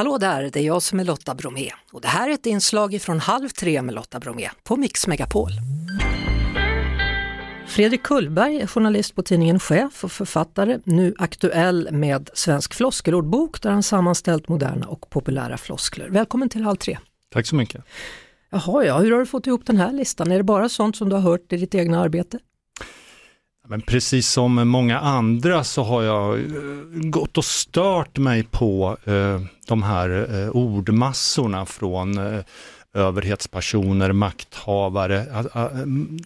Hallå där, det är jag som är Lotta Bromé och det här är ett inslag från Halv tre med Lotta Bromé på Mix Megapol. Fredrik Kullberg är journalist på tidningen Chef och författare, nu aktuell med Svensk floskelordbok där han sammanställt moderna och populära floskler. Välkommen till Halv tre. Tack så mycket. Jaha, ja, hur har du fått ihop den här listan? Är det bara sånt som du har hört i ditt egna arbete? Men precis som många andra så har jag eh, gått och stört mig på eh, de här eh, ordmassorna från eh, överhetspersoner, makthavare,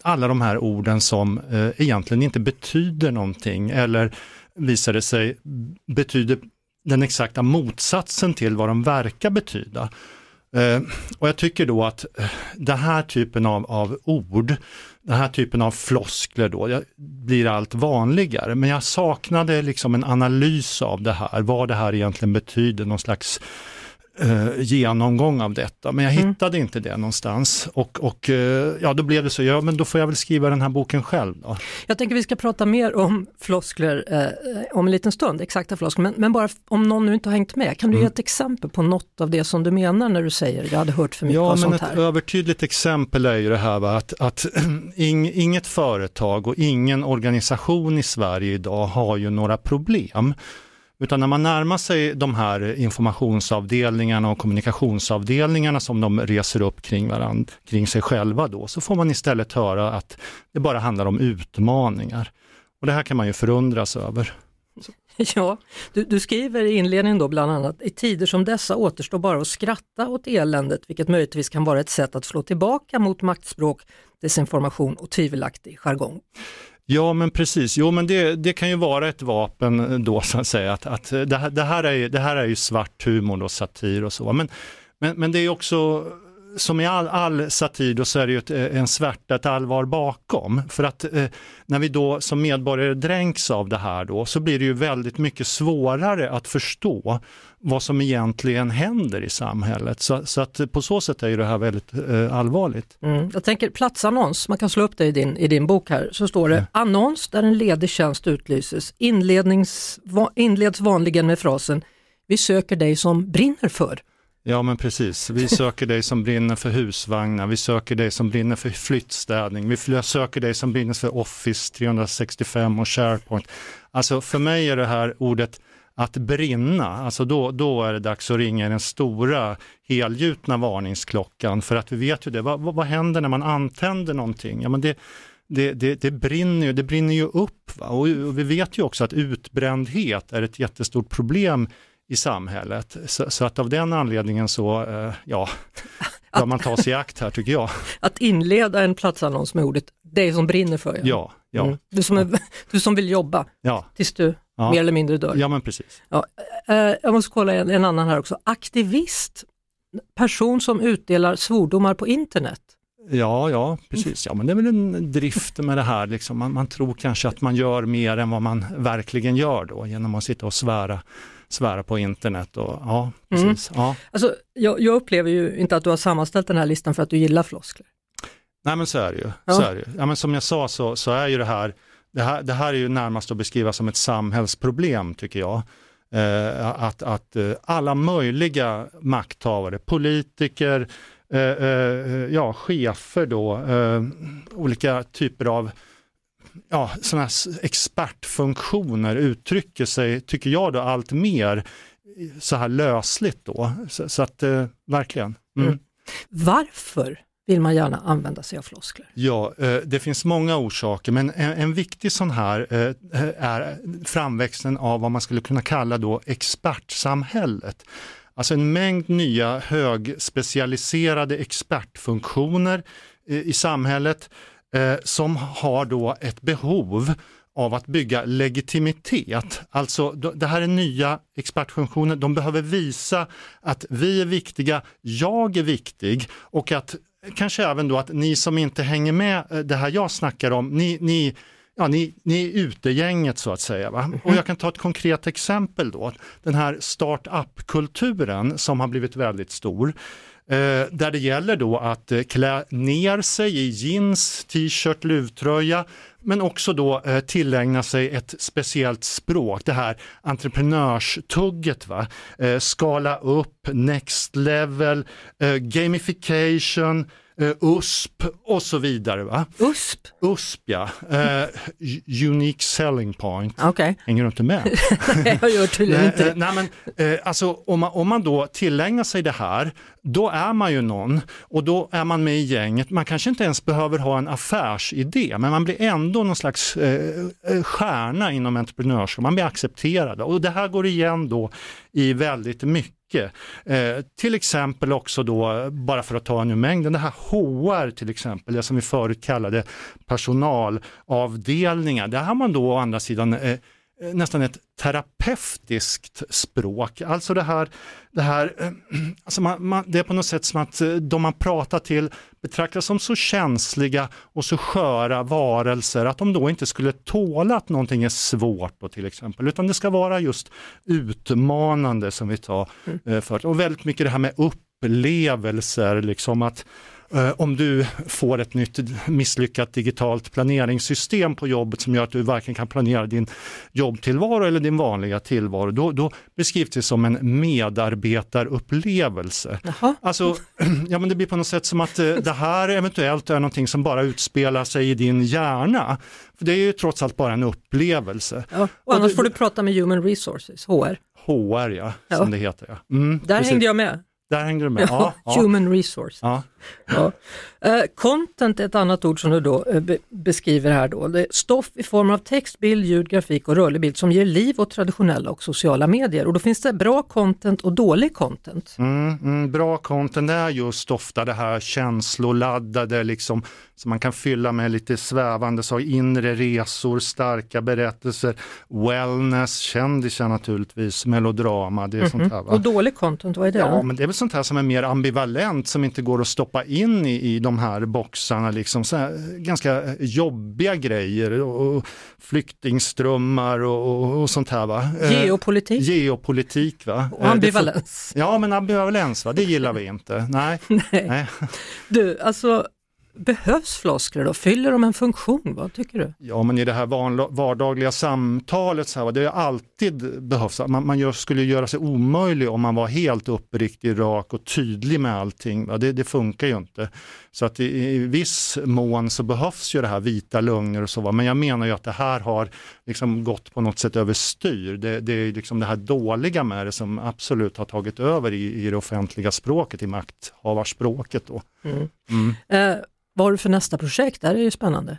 alla de här orden som eh, egentligen inte betyder någonting eller visar det sig betyder den exakta motsatsen till vad de verkar betyda. Eh, och jag tycker då att eh, den här typen av, av ord, den här typen av floskler då, blir allt vanligare. Men jag saknade liksom en analys av det här, vad det här egentligen betyder, någon slags eh, genomgång av detta, men jag mm. hittade inte det någonstans. Och, och eh, ja, då blev det så, ja men då får jag väl skriva den här boken själv. Då. Jag tänker vi ska prata mer om floskler eh, om en liten stund, exakta floskler, men, men, bara om någon nu inte har hängt med, kan du mm. ge ett exempel på något av det som du menar när du säger jag hade hört för mycket ja, av sånt här? Ja, men ett övertydligt exempel är ju det här va? att, att ing, inget företag och ingen organisation i Sverige idag har ju några problem utan när man närmar sig de här informationsavdelningarna och kommunikationsavdelningarna som de reser upp kring, varandra, kring sig själva då, så får man istället höra att det bara handlar om utmaningar. Och det här kan man ju förundras över. Ja, du, du, skriver i inledningen då bland annat, i tider som dessa återstår bara att skratta åt eländet, vilket möjligtvis kan vara ett sätt att slå tillbaka mot maktspråk, desinformation och tvivelaktig jargong. Ja men precis, jo men det, det kan ju vara ett vapen eh, då så att säga, att, att eh, det, här, det, här är, det här är ju svart humor och satir och så, men, men, men det är också som i all, all satir då så är det ju ett, en svärta, ett allvar bakom. För att eh, när vi då som medborgare dränks av det här då så blir det ju väldigt mycket svårare att förstå vad som egentligen händer i samhället. Så, så att på så sätt är ju det här väldigt eh, allvarligt. Mm. Jag tänker platsannons, man kan slå upp det i din, i din bok här, så står det ja. annons där en ledig tjänst utlyses, Inlednings, va, inleds vanligen med frasen Vi söker dig som brinner för. Ja men precis, vi söker dig som brinner för husvagnar, vi söker dig som brinner för flyttstädning, vi söker dig som brinner för Office 365 och SharePoint. Alltså för mig är det här ordet att brinna, alltså då, då är det dags att ringa den stora helgjutna varningsklockan för att vi vet ju det, vad, vad händer när man antänder någonting? Ja, men det, det, det, det, brinner, ju, det brinner ju upp va? Och, och vi vet ju också att utbrändhet är ett jättestort problem i samhället. Så, så, att av den anledningen så, eh, ja, bör man ta sig i akt här tycker jag. Att inleda en platsannons med ordet det som brinner för. Ja, ja. ja. Mm. Du, som är, du som vill jobba ja. tills du ja. mer eller mindre dör. Ja men precis. Ja, eh, jag måste kolla en, en annan här också. Aktivist, person som utdelar svordomar på internet. Ja, ja, precis. Ja, men det är väl en drift med det här. Liksom. Man, man, tror kanske att man gör mer än vad man verkligen gör då genom att sitta och svära, svära på internet. Och, ja, mm. precis. Mm. Ja. Alltså, jag, jag, upplever ju inte att du har sammanställt den här listan för att du gillar floskler. Nej men så är det ju. Ja. Så är det ju. Ja, men som jag sa så, så är ju det här, det här, det här är ju närmast att beskriva som ett samhällsproblem tycker jag. Eh, att, att eh, alla möjliga makthavare, politiker, eh, eh ja, chefer då, eh, olika typer av ja, sådana expertfunktioner uttrycker sig, tycker jag då, allt mer så här lösligt då. Så, så att, eh, verkligen. Mm. Mm. Varför vill man gärna använda sig av floskler? Ja, eh, det finns många orsaker men en, en viktig sån här eh, är framväxten av vad man skulle kunna kalla då expertsamhället. Alltså en mängd nya högspecialiserade expertfunktioner i samhället som har då ett behov av att bygga legitimitet. Alltså det här är nya expertfunktioner, de behöver visa att vi är viktiga, jag är viktig och att kanske även då att ni som inte hänger med eh, det här jag snackar om, ni, ni ja, ni, ni är utegänget så att säga. Va? Mm. Och jag kan ta ett konkret exempel då. Den här startup-kulturen som har blivit väldigt stor. Eh, där det gäller då att eh, klä ner sig i jeans, t-shirt, luvtröja, men också då eh, tillägna sig ett speciellt språk, det här entreprenörstugget. Va? Eh, skala upp, next level, eh, gamification, eh, USP och så vidare. Va? USP? USP ja, eh, Unique Selling Point. Okay. Hänger du inte med? nej, jag gör tydligen inte nej, men, eh, alltså, om, man, om man då tillägnar sig det här, då är man ju någon och då är man med i gänget. Man kanske inte ens behöver ha en affärsidé, men man blir ändå någon slags eh, eh stjärna inom entreprenörskap. Man blir accepterad och det här går igen då i väldigt mycket Eh, till exempel också då, bara för att ta nu mängden, det här HR till exempel, det som vi förut kallade personalavdelningar. Där har man då å andra sidan Eh, nästan ett terapeutiskt språk. Alltså det här, det här eh, alltså man, man, det är på något sätt som att eh, de man pratar till betraktas som så känsliga och så sköra varelser att de då inte skulle tåla att någonting är svårt då till exempel, utan det ska vara just utmanande som vi tar mm. för. Och väldigt mycket det här med upplevelser, liksom att Eh, om du får ett nytt misslyckat digitalt planeringssystem på jobbet som gör att du varken kan planera din jobbtillvaro eller din vanliga tillvaro, då, då beskrivs det som en medarbetarupplevelse. Jaha. Alltså, ja, men det blir på något sätt som att eh, det här eventuellt är någonting som bara utspelar sig i din hjärna. För Det är ju trots allt bara en upplevelse. Ja, och annars får du prata med Human Resources, HR. HR ja, ja. som det heter. Ja. Mm, Där precis. hängde jag med. Där hängde du med. Ja, human resource. Ja. Uh, content är ett annat ord som du då be beskriver här då. Det är stoff i form av text, bild, ljud, grafik och rörlig bild som ger liv åt traditionella och sociala medier. Och då finns det bra content och dålig content. Mm, mm, bra content är just ofta det här känsloladdade liksom som man kan fylla med lite svävande så inre resor, starka berättelser, wellness, kändisar naturligtvis, melodrama, det är mm -hmm. sånt här. Va? Och dålig content, vad är det? Ja, men det är väl sånt här som är mer ambivalent, som inte går att stoppa in i, i de här boxarna, liksom så här, ganska jobbiga grejer och, och flyktingströmmar och, och, och, sånt här. Va? Eh, geopolitik. geopolitik va? Och ambivalens. ja, men ambivalens, va? det gillar vi inte. Nej. Nej. Nej. Du, alltså behövs floskler då? Fyller de en funktion? Vad tycker du? Ja, men i det här vardagliga samtalet, så här, det är alltid behövs. Man, man gör, skulle göra sig omöjlig om man var helt uppriktig, rak och tydlig med allting. Det, det funkar ju inte. Så att i, i, viss mån så behövs ju det här vita lögner och så, men jag menar ju att det här har liksom gått på något sätt överstyr. Det, det är liksom det här dåliga med det som absolut har tagit över i, i det offentliga språket, i makthavarspråket. Då. Mm. Mm. Uh, vad har du för nästa projekt? Det här är ju spännande.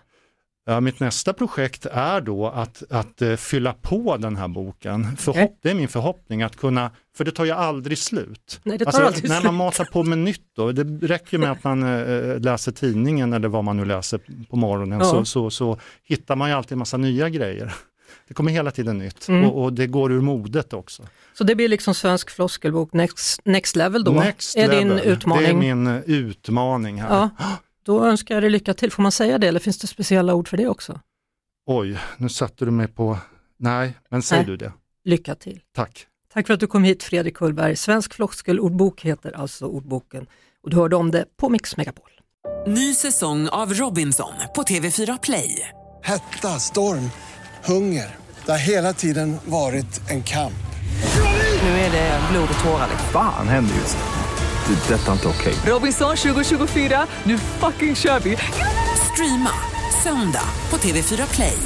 Ja, mitt nästa projekt är då att, att uh, fylla på den här boken. Förhopp okay. Det är min förhoppning att kunna, för det tar ju aldrig slut. Nej, det tar alltså, aldrig när man matar på med nytt då, det räcker med att man uh, läser tidningen eller vad man nu läser på morgonen ja. så, så, så hittar man ju alltid en massa nya grejer. Det kommer hela tiden nytt mm. och, och, det går ur modet också. Så det blir liksom svensk floskelbok next, next level då? Next är level. din utmaning? Det är min utmaning här. Ja. Då önskar jag dig lycka till. Får man säga det eller finns det speciella ord för det också? Oj, nu satte du mig på... Nej, men säg Nej. du det. Lycka till. Tack. Tack för att du kom hit Fredrik Kullberg. Svensk floskelordbok heter alltså ordboken och du hörde om det på Mix Megapol. Ny säsong av Robinson på TV4 Play. Hetta, storm, hunger. Det har hela tiden varit en kamp. Nu är det blod och tårar. Vad fan händer just nu? Det. detta är inte okej. Okay. Robinson 2024, nu fucking kör vi! Streama, söndag, på TV4 Play.